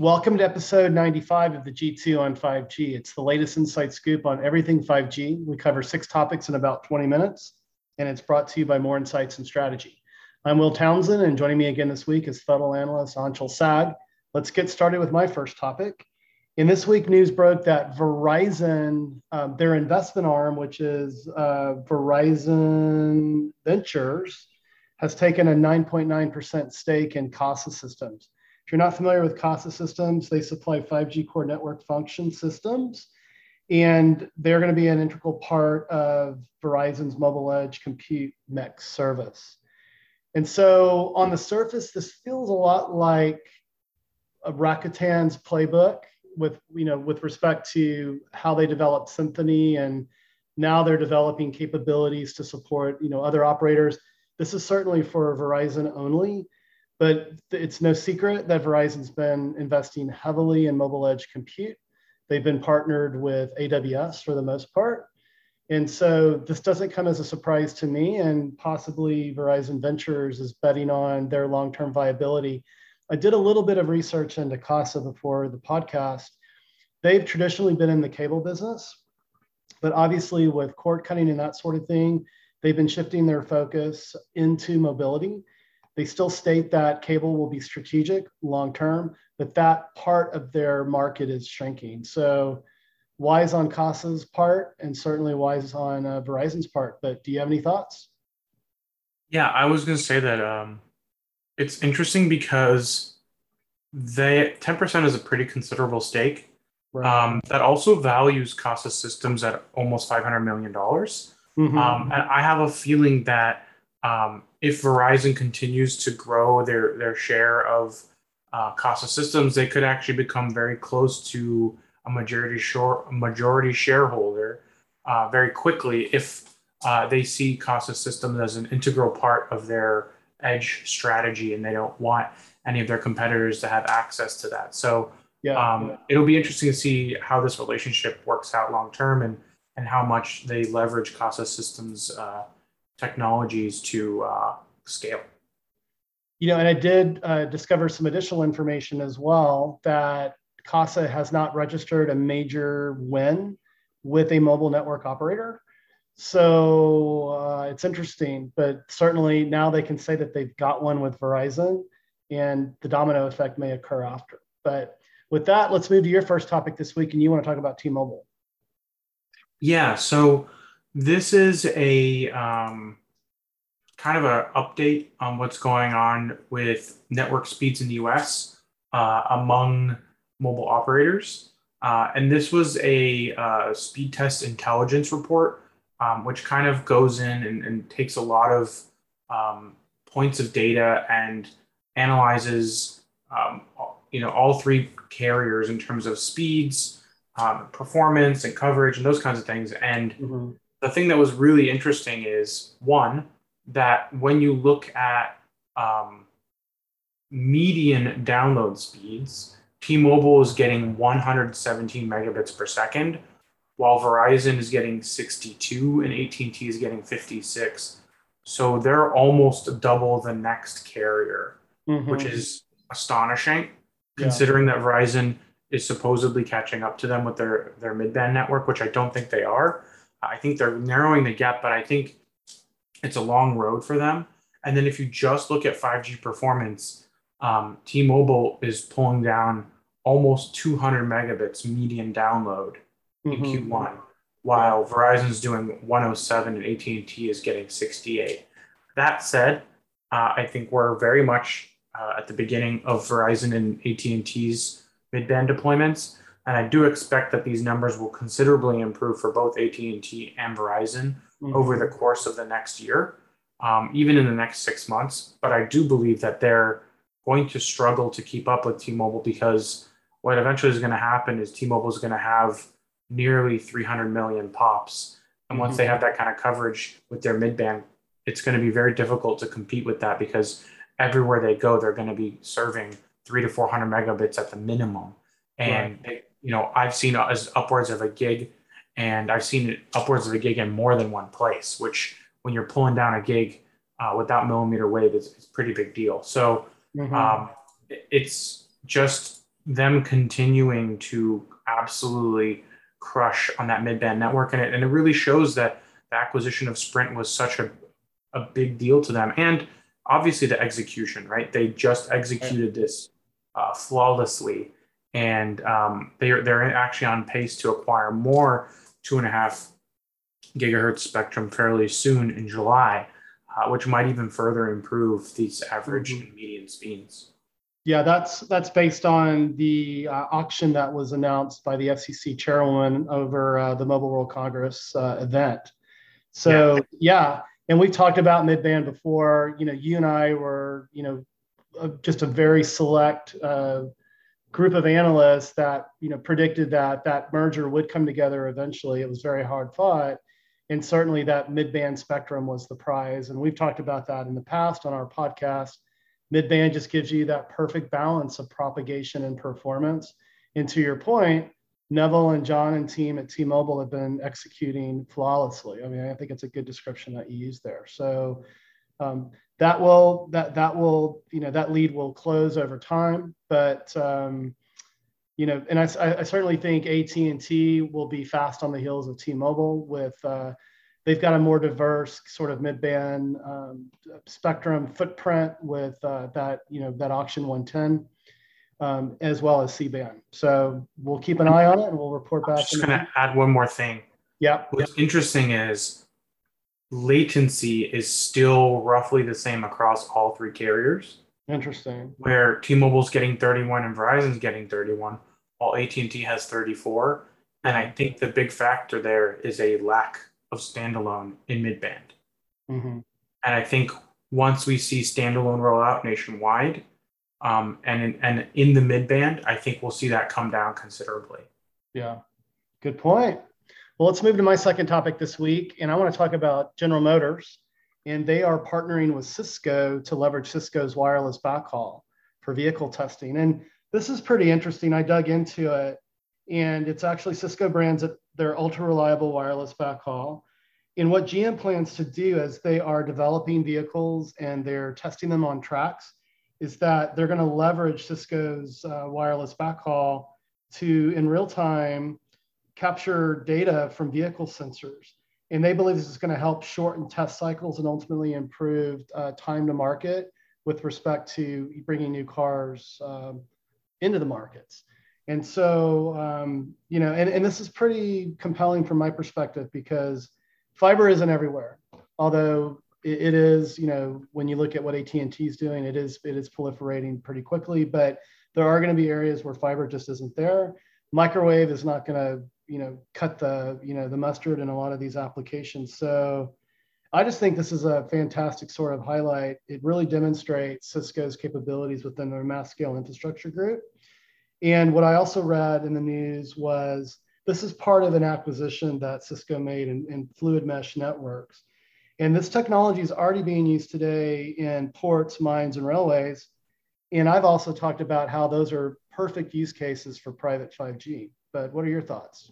Welcome to episode 95 of the G2 on 5G. It's the latest insight scoop on everything 5G. We cover six topics in about 20 minutes, and it's brought to you by Moor Insights and Strategy. I'm Will Townsend, and joining me again this week is federal analyst Anshel Sag. Let's get started with my first topic. In this week, news broke that Verizon, um, their investment arm, which is uh, Verizon Ventures, has taken a 9.9% stake in Casa Systems. If you're not familiar with Casa Systems, they supply 5G core network function systems, and they're going to be an integral part of Verizon's mobile edge compute mix service. And so on the surface, this feels a lot like a Rakuten's playbook with, you know, with respect to how they developed Symphony and now they're developing capabilities to support, you know, other operators. This is certainly for Verizon only but it's no secret that Verizon's been investing heavily in mobile edge compute. They've been partnered with AWS for the most part. And so this doesn't come as a surprise to me, and possibly Verizon Ventures is betting on their long term viability. I did a little bit of research into CASA before the podcast. They've traditionally been in the cable business, but obviously, with cord cutting and that sort of thing, they've been shifting their focus into mobility they still state that cable will be strategic long term, but that part of their market is shrinking. So, wise on Casa's part, and certainly wise on uh, Verizon's part. But do you have any thoughts? Yeah, I was going to say that um, it's interesting because they 10% is a pretty considerable stake. Right. Um, that also values Casa Systems at almost $500 million. Mm-hmm. Um, and I have a feeling that um, if Verizon continues to grow their their share of uh, Casa systems, they could actually become very close to a majority short majority shareholder uh, very quickly if uh, they see Casa systems as an integral part of their edge strategy, and they don't want any of their competitors to have access to that. So. Yeah, um, yeah. it'll be interesting to see how this relationship works out long term and and how much they leverage Casa Systems uh, technologies to uh, scale. You know, and I did uh, discover some additional information as well that CASA has not registered a major win with a mobile network operator. So uh, it's interesting, but certainly now they can say that they've got one with Verizon and the domino effect may occur after. But with that, let's move to your first topic this week, and you want to talk about T Mobile. Yeah. So this is a um, kind of an update on what's going on with network speeds in the US uh, among mobile operators. Uh, and this was a uh, speed test intelligence report, um, which kind of goes in and, and takes a lot of um, points of data and analyzes, um, you know, all three carriers in terms of speeds, um, performance, and coverage, and those kinds of things. And mm-hmm the thing that was really interesting is one that when you look at um, median download speeds, T-Mobile is getting 117 megabits per second, while Verizon is getting 62 and AT&T is getting 56. So they're almost double the next carrier, mm-hmm. which is astonishing, considering yeah. that Verizon is supposedly catching up to them with their their mid-band network, which I don't think they are. I think they're narrowing the gap, but I think it's a long road for them. And then if you just look at 5G performance, um, T-Mobile is pulling down almost 200 megabits median download mm-hmm. in Q1, while Verizon's doing 107 and AT&T is getting 68. That said, uh, I think we're very much uh, at the beginning of Verizon and AT&T's mid-band deployments. And I do expect that these numbers will considerably improve for both AT&T and Verizon mm-hmm. over the course of the next year, um, even in the next six months. But I do believe that they're going to struggle to keep up with T-Mobile because what eventually is going to happen is T-Mobile is going to have nearly 300 million pops. And once mm-hmm. they have that kind of coverage with their mid-band, it's going to be very difficult to compete with that because everywhere they go, they're going to be serving three to 400 megabits at the minimum. And right you know, I've seen as upwards of a gig, and I've seen it upwards of a gig in more than one place. Which, when you're pulling down a gig uh, without millimeter wave, it's, a pretty big deal. So mm-hmm. um, it's just them continuing to absolutely crush on that mid-band network. And it, and it really shows that the acquisition of Sprint was such a, a big deal to them. And obviously the execution, right? They just executed this uh, flawlessly. And um, they're, they're actually on pace to acquire more two and a half gigahertz spectrum fairly soon in July, uh, which might even further improve these average mm-hmm. and median speeds. Yeah, that's that's based on the uh, auction that was announced by the FCC chairwoman over uh, the Mobile World Congress uh, event. So yeah. yeah. and we talked about midband before. You know, you and I were you know just a very select uh, group of analysts that you know predicted that that merger would come together eventually. It was very hard fought, and certainly that midband spectrum was the prize. And we've talked about that in the past on our podcast Midband just gives you that perfect balance of propagation and performance. And to your point, Neville and John and team at T-Mobile have been executing flawlessly. I mean, I think it's a good description that you use there. So um, that will that that will you know that lead will close over time, but um, you know, and I, I certainly think AT and T will be fast on the heels of T-Mobile with uh, they've got a more diverse sort of mid-band um, spectrum footprint with uh, that you know that auction 110 um, as well as c-band. So we'll keep an eye on it and we'll report back i'm just going to add one more thing. Yeah. What's yep. interesting is latency is still roughly the same across all three carriers interesting where t-mobile's getting 31 and verizon's getting 31 while at&t has 34 and i think the big factor there is a lack of standalone in midband. Mm-hmm. And I think once we see standalone roll out nationwide, um, and in, and in the midband, I think we'll see that come down considerably. Yeah, good point. Well, let's move to my second topic this week, and I want to talk about General Motors, and they are partnering with Cisco to leverage Cisco's wireless backhaul for vehicle testing. And this is pretty interesting. I dug into it, and it's actually Cisco brands their ultra reliable wireless backhaul. And what GM plans to do as they are developing vehicles and they're testing them on tracks is that they're going to leverage Cisco's uh, wireless backhaul to, in real time, capture data from vehicle sensors. And they believe this is going to help shorten test cycles and ultimately improve uh, time to market with respect to bringing new cars um, into the markets. And so, um, you know, and, and this is pretty compelling from my perspective because fiber isn't everywhere. Although it, it is, you know, when you look at what AT&T is doing, it is it is proliferating pretty quickly. But there are going to be areas where fiber just isn't there. Microwave is not going to, you know, cut the, you know, the mustard in a lot of these applications. So I just think this is a fantastic sort of highlight. It really demonstrates Cisco's capabilities within their mass scale infrastructure group and what I also read in the news was this is part of an acquisition that Cisco made in, in Fluid Mesh Networks. And this technology is already being used today in ports, mines, and railways. And I've also talked about how those are perfect use cases for private 5G. But what are your thoughts?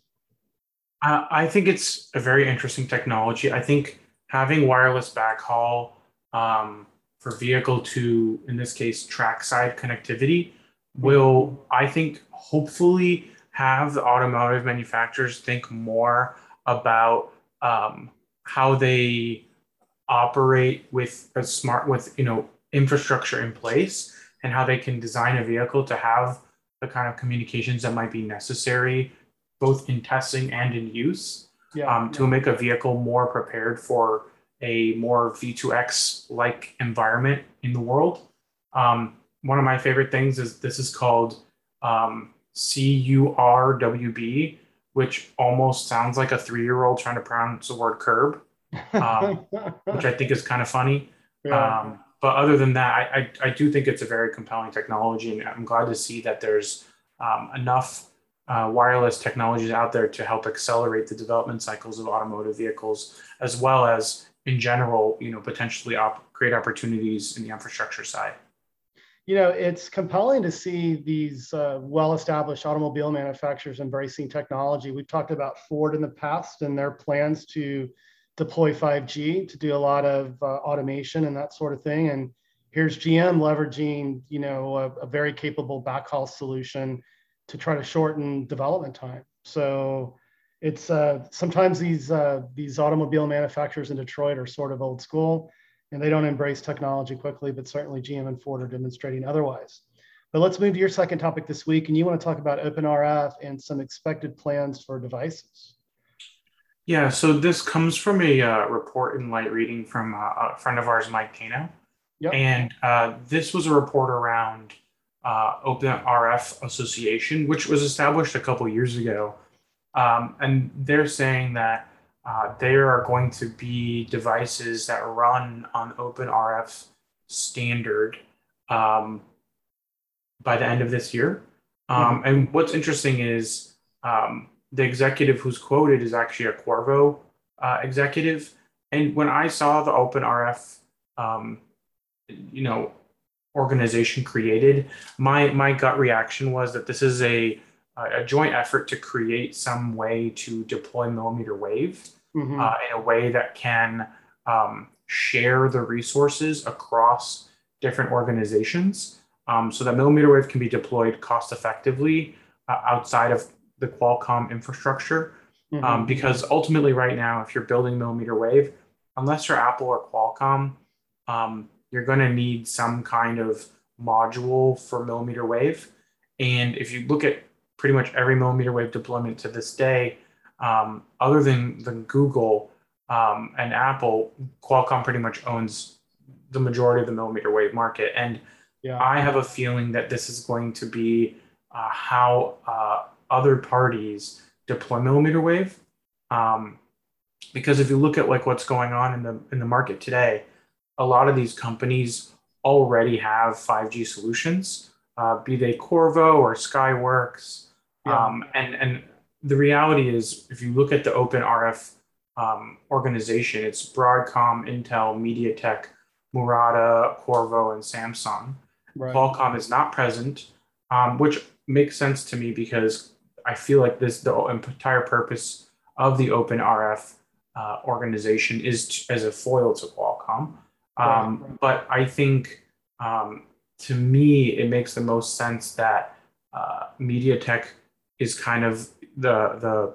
I think it's a very interesting technology. I think having wireless backhaul um, for vehicle to, in this case, trackside connectivity will, I think, hopefully have the automotive manufacturers think more about um, how they operate with a smart with you know infrastructure in place and how they can design a vehicle to have the kind of communications that might be necessary both in testing and in use yeah, um, to yeah. make a vehicle more prepared for a more V2X like environment in the world. Um, one of my favorite things is this is called um, C-U-R-W-B, which almost sounds like a three-year-old trying to pronounce the word curb, um, which I think is kind of funny. Yeah. Um, but other than that, I, I, I, do think it's a very compelling technology, and I'm glad to see that there's um, enough uh, wireless technologies out there to help accelerate the development cycles of automotive vehicles, as well as in general, you know, potentially op- create opportunities in the infrastructure side you know, it's compelling to see these uh, well-established automobile manufacturers embracing technology. We've talked about Ford in the past and their plans to deploy 5G to do a lot of uh, automation and that sort of thing. And here's GM leveraging, you know, a, a very capable backhaul solution to try to shorten development time. So it's uh, sometimes these uh, these automobile manufacturers in Detroit are sort of old school, and they don't embrace technology quickly. But certainly GM and Ford are demonstrating otherwise. But let's move to your second topic this week, and you want to talk about OpenRF and some expected plans for devices. Yeah, so this comes from a uh, report in light reading from uh, a friend of ours, Mike Dano. Yep. And uh, this was a report around uh, Open RF Association, which was established a couple years ago. Um, and they're saying that uh, there are going to be devices that run on Open RF standard um, by the end of this year. Um, mm-hmm. And what's interesting is um, the executive who's quoted is actually a Qorvo uh, executive. And when I saw the Open RF, um, you know, organization created, my my gut reaction was that this is a a joint effort to create some way to deploy millimeter wave mm-hmm. uh, in a way that can um, share the resources across different organizations um, so that millimeter wave can be deployed cost effectively uh, outside of the Qualcomm infrastructure. Mm-hmm. Um, because ultimately, right now, if you're building millimeter wave, unless you're Apple or Qualcomm, um, you're going to need some kind of module for millimeter wave. And if you look at pretty much every millimeter wave deployment to this day, um, other than, than Google um, and Apple, Qualcomm pretty much owns the majority of the millimeter wave market. And yeah. I have a feeling that this is going to be uh, how uh, other parties deploy millimeter wave. Um, because if you look at like what's going on in the in the market today, a lot of these companies already have 5G solutions, uh, be they Qorvo or Skyworks. Yeah. Um, and, and the reality is, if you look at the Open RF um, organization, it's Broadcom, Intel, MediaTek, Murata, Qorvo, and Samsung. Right. Qualcomm is not present, um, which makes sense to me because I feel like this the entire purpose of the Open RF uh, organization is to, as a foil to Qualcomm. Um, right. But I think um, to me, it makes the most sense that uh, MediaTek is kind of the the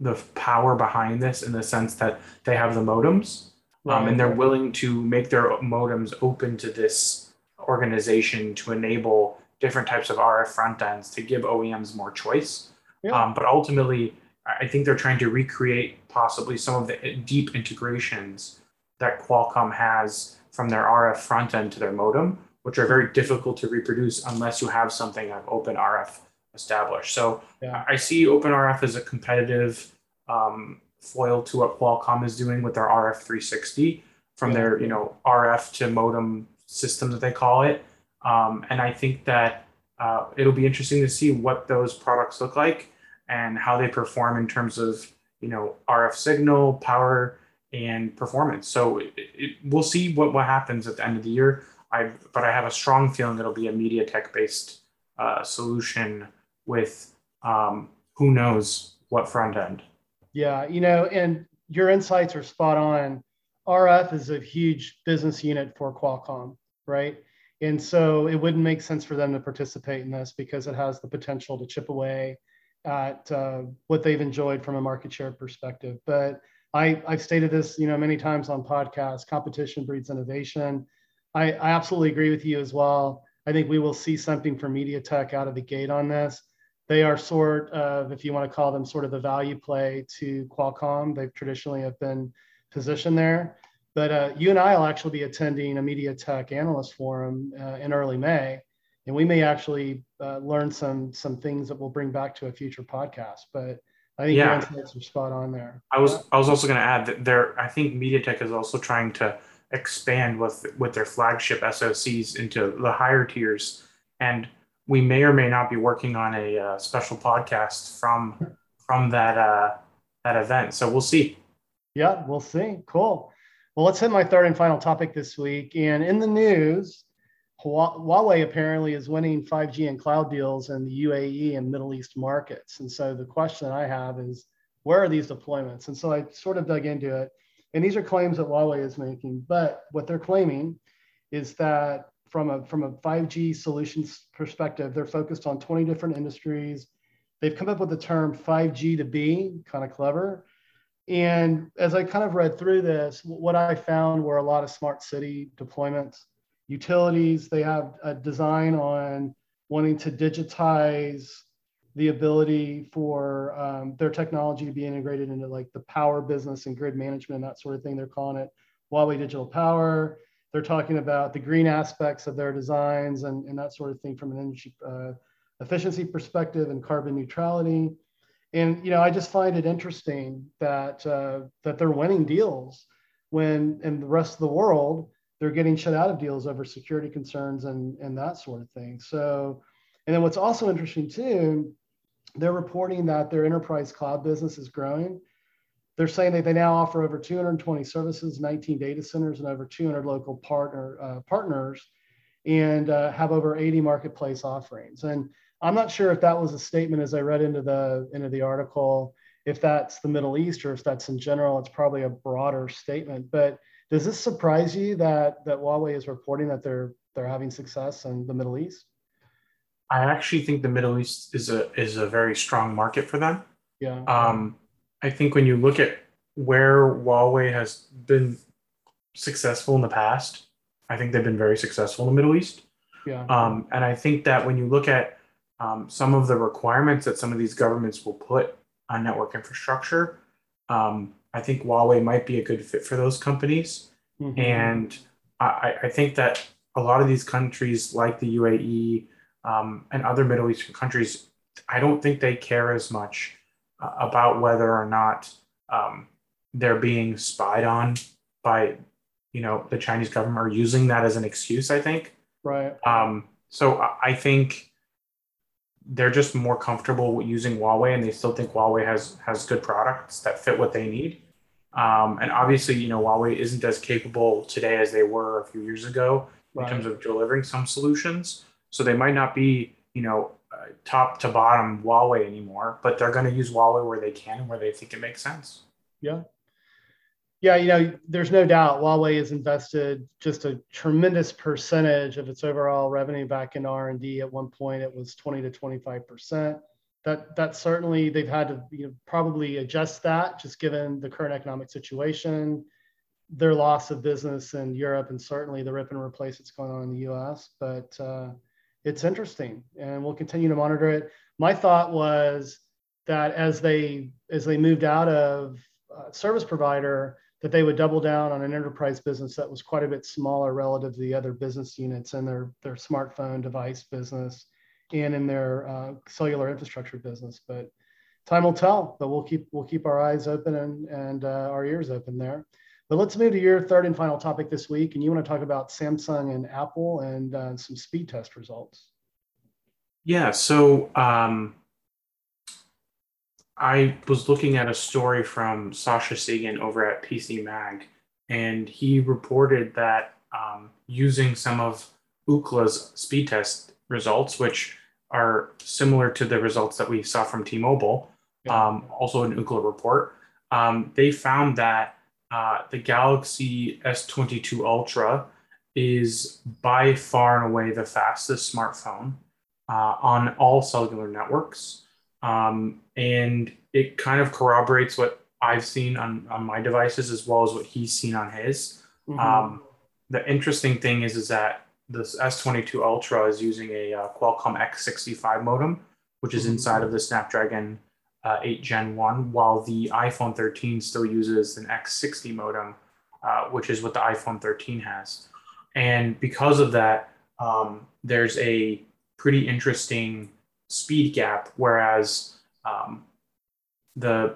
the power behind this in the sense that they have the modems right. um, and they're willing to make their modems open to this organization to enable different types of RF front ends to give OEMs more choice. Yeah. Um, but ultimately, I think they're trying to recreate possibly some of the deep integrations that Qualcomm has from their RF front end to their modem, which are very difficult to reproduce unless you have something like OpenRF established. So yeah. I see OpenRF as a competitive um, foil to what Qualcomm is doing with their RF 360 from yeah. their you know RF to modem system that they call it. Um, and I think that uh, it'll be interesting to see what those products look like and how they perform in terms of you know RF signal, power, and performance. So it, it, we'll see what, what happens at the end of the year. I but I have a strong feeling it'll be a MediaTek based uh, solution with um, who knows what front end. Yeah, you know, and your insights are spot on. RF is a huge business unit for Qualcomm, right? And so it wouldn't make sense for them to participate in this because it has the potential to chip away at uh, what they've enjoyed from a market share perspective. But I, I've stated this, you know, many times on podcasts. Competition breeds innovation. I, I absolutely agree with you as well. I think we will see something from MediaTek out of the gate on this. They are sort of, if you want to call them, sort of the value play to Qualcomm. They've traditionally have been positioned there. But uh, you and I will actually be attending a MediaTek analyst forum uh, in early May, and we may actually uh, learn some some things that we'll bring back to a future podcast. But I think yeah. your insights are spot on there. I was I was also going to add that there. I think MediaTek is also trying to expand with with their flagship SoCs into the higher tiers, and we may or may not be working on a uh, special podcast from from that uh, that event. So we'll see. Yeah, we'll see. Cool. Well, let's hit my third and final topic this week. And in the news, Huawei apparently is winning 5G and cloud deals in the UAE and Middle East markets. And so the question I have is, where are these deployments? And so I sort of dug into it. And these are claims that Huawei is making. But what they're claiming is that from a from a 5G solutions perspective, they're focused on 20 different industries. They've come up with the term 5G to B, kind of clever. And as I kind of read through this, what I found were a lot of smart city deployments, utilities. They have a design on wanting to digitize the ability for um, their technology to be integrated into like the power business and grid management, and that sort of thing. They're calling it Huawei Digital Power. They're talking about the green aspects of their designs and, and that sort of thing from an energy uh, efficiency perspective and carbon neutrality. And you know, I just find it interesting that uh, that they're winning deals when in the rest of the world they're getting shut out of deals over security concerns and and that sort of thing. So, and then what's also interesting too, they're reporting that their enterprise cloud business is growing they're saying that they now offer over 220 services, 19 data centers, and over 200 local partner uh, partners, and uh, have over 80 marketplace offerings. And I'm not sure if that was a statement as I read into the into the article, if that's the Middle East or if that's in general. It's probably a broader statement. But does this surprise you that that Huawei is reporting that they're they're having success in the Middle East? I actually think the Middle East is a is a very strong market for them. Yeah. Um, I think when you look at where Huawei has been successful in the past, I think they've been very successful in the Middle East. Yeah. Um, and I think that when you look at um, some of the requirements that some of these governments will put on network infrastructure, um, I think Huawei might be a good fit for those companies. Mm-hmm. And I, I, think that a lot of these countries, like the UAE um, and other Middle Eastern countries, I don't think they care as much uh, about whether or not um, they're being spied on by you know the Chinese government or using that as an excuse. I think. Right. Um, so I think they're just more comfortable using Huawei, and they still think Huawei has has good products that fit what they need. Um, and obviously, you know, Huawei isn't as capable today as they were a few years ago right. in terms of delivering some solutions. So they might not be, you know, uh, top to bottom Huawei anymore, but they're going to use Huawei where they can and where they think it makes sense. Yeah. Yeah, you know, there's no doubt Huawei has invested just a tremendous percentage of its overall revenue back in R&D. At one point, it was 20 to 25 percent. That that certainly they've had to you know, probably adjust that, just given the current economic situation, their loss of business in Europe, and certainly the rip and replace that's going on in the U.S. But uh, it's interesting and we'll continue to monitor it. My thought was that as they as they moved out of uh, service provider, that they would double down on an enterprise business that was quite a bit smaller relative to the other business units in their their smartphone device business and in their uh, cellular infrastructure business. But time will tell. But we'll keep we'll keep our eyes open and and uh, our ears open there. But let's move to your third and final topic this week. And you want to talk about Samsung and Apple and uh, some speed test results. Yeah. So um, I was looking at a story from Sasha Segan over at PC Mag, and he reported that um, using some of Ookla's speed test results, which are similar to the results that we saw from T-Mobile, yeah. um, also an Ookla report, um, they found that uh, the Galaxy S22 Ultra is by far and away the fastest smartphone uh, on all cellular networks. Um, and it kind of corroborates what I've seen on, on my devices as well as what he's seen on his. Mm-hmm. Um, the interesting thing is, is that this S22 Ultra is using a uh, Qualcomm X65 modem, which is mm-hmm. inside of the Snapdragon uh, 8 Gen 1, while the iPhone 13 still uses an X60 modem, uh, which is what the iPhone 13 has. And because of that, um, there's a pretty interesting speed gap, whereas um, the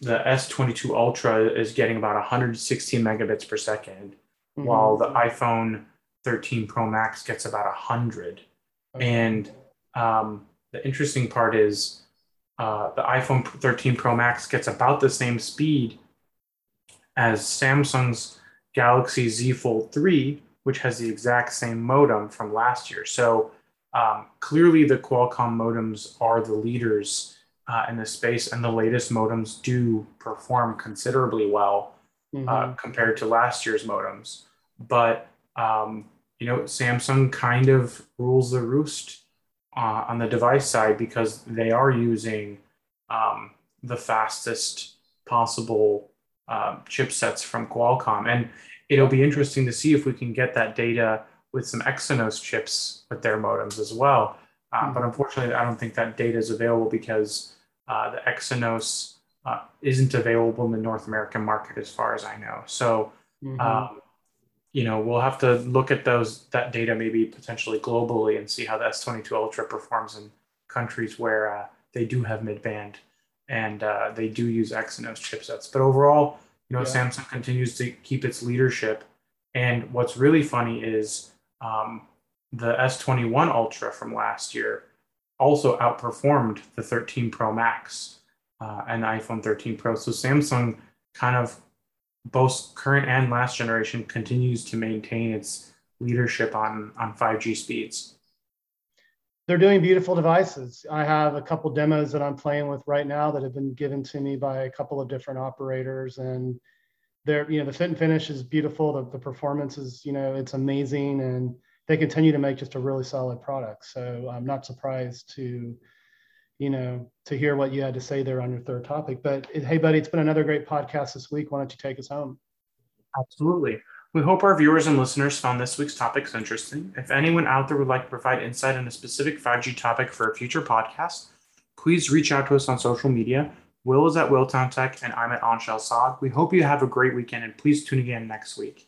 the S22 Ultra is getting about 116 megabits per 2nd mm-hmm. while the iPhone 13 Pro Max gets about 100. Okay. And um, the interesting part is uh, the iPhone 13 Pro Max gets about the same speed as Samsung's Galaxy Z Fold 3, which has the exact same modem from last year. So um, clearly, the Qualcomm modems are the leaders uh, in this space, and the latest modems do perform considerably well uh, mm-hmm. uh, compared to last year's modems. But um, you know, Samsung kind of rules the roost uh, on the device side because they are using um, the fastest possible uh, chipsets from Qualcomm. And it'll be interesting to see if we can get that data with some Exynos chips with their modems as well. Uh, mm-hmm. But unfortunately, I don't think that data is available because uh, the Exynos uh, isn't available in the North American market, as far as I know. So, mm-hmm. um, you know, we'll have to look at those that data maybe potentially globally and see how the S22 Ultra performs in countries where uh, they do have mid band and uh, they do use Exynos chipsets. But overall, you know, yeah. Samsung continues to keep its leadership. And what's really funny is um, the S21 Ultra from last year also outperformed the 13 Pro Max uh, and the iPhone 13 Pro. So Samsung kind of both current and last generation continues to maintain its leadership on on 5G speeds they're doing beautiful devices. I have a couple demos that I'm playing with right now that have been given to me by a couple of different operators, and they're you know the fit and finish is beautiful. The, the performance is you know it's amazing, and they continue to make just a really solid product. So I'm not surprised to you know to hear what you had to say there on your third topic. But hey, buddy, it's been another great podcast this week. Why don't you take us home? Absolutely. We hope our viewers and listeners found this week's topics interesting. If anyone out there would like to provide insight on a specific 5G topic for a future podcast, please reach out to us on social media. Will is at Willtown Tech, and I'm at Anshel Sag. We hope you have a great weekend, and please tune again next week.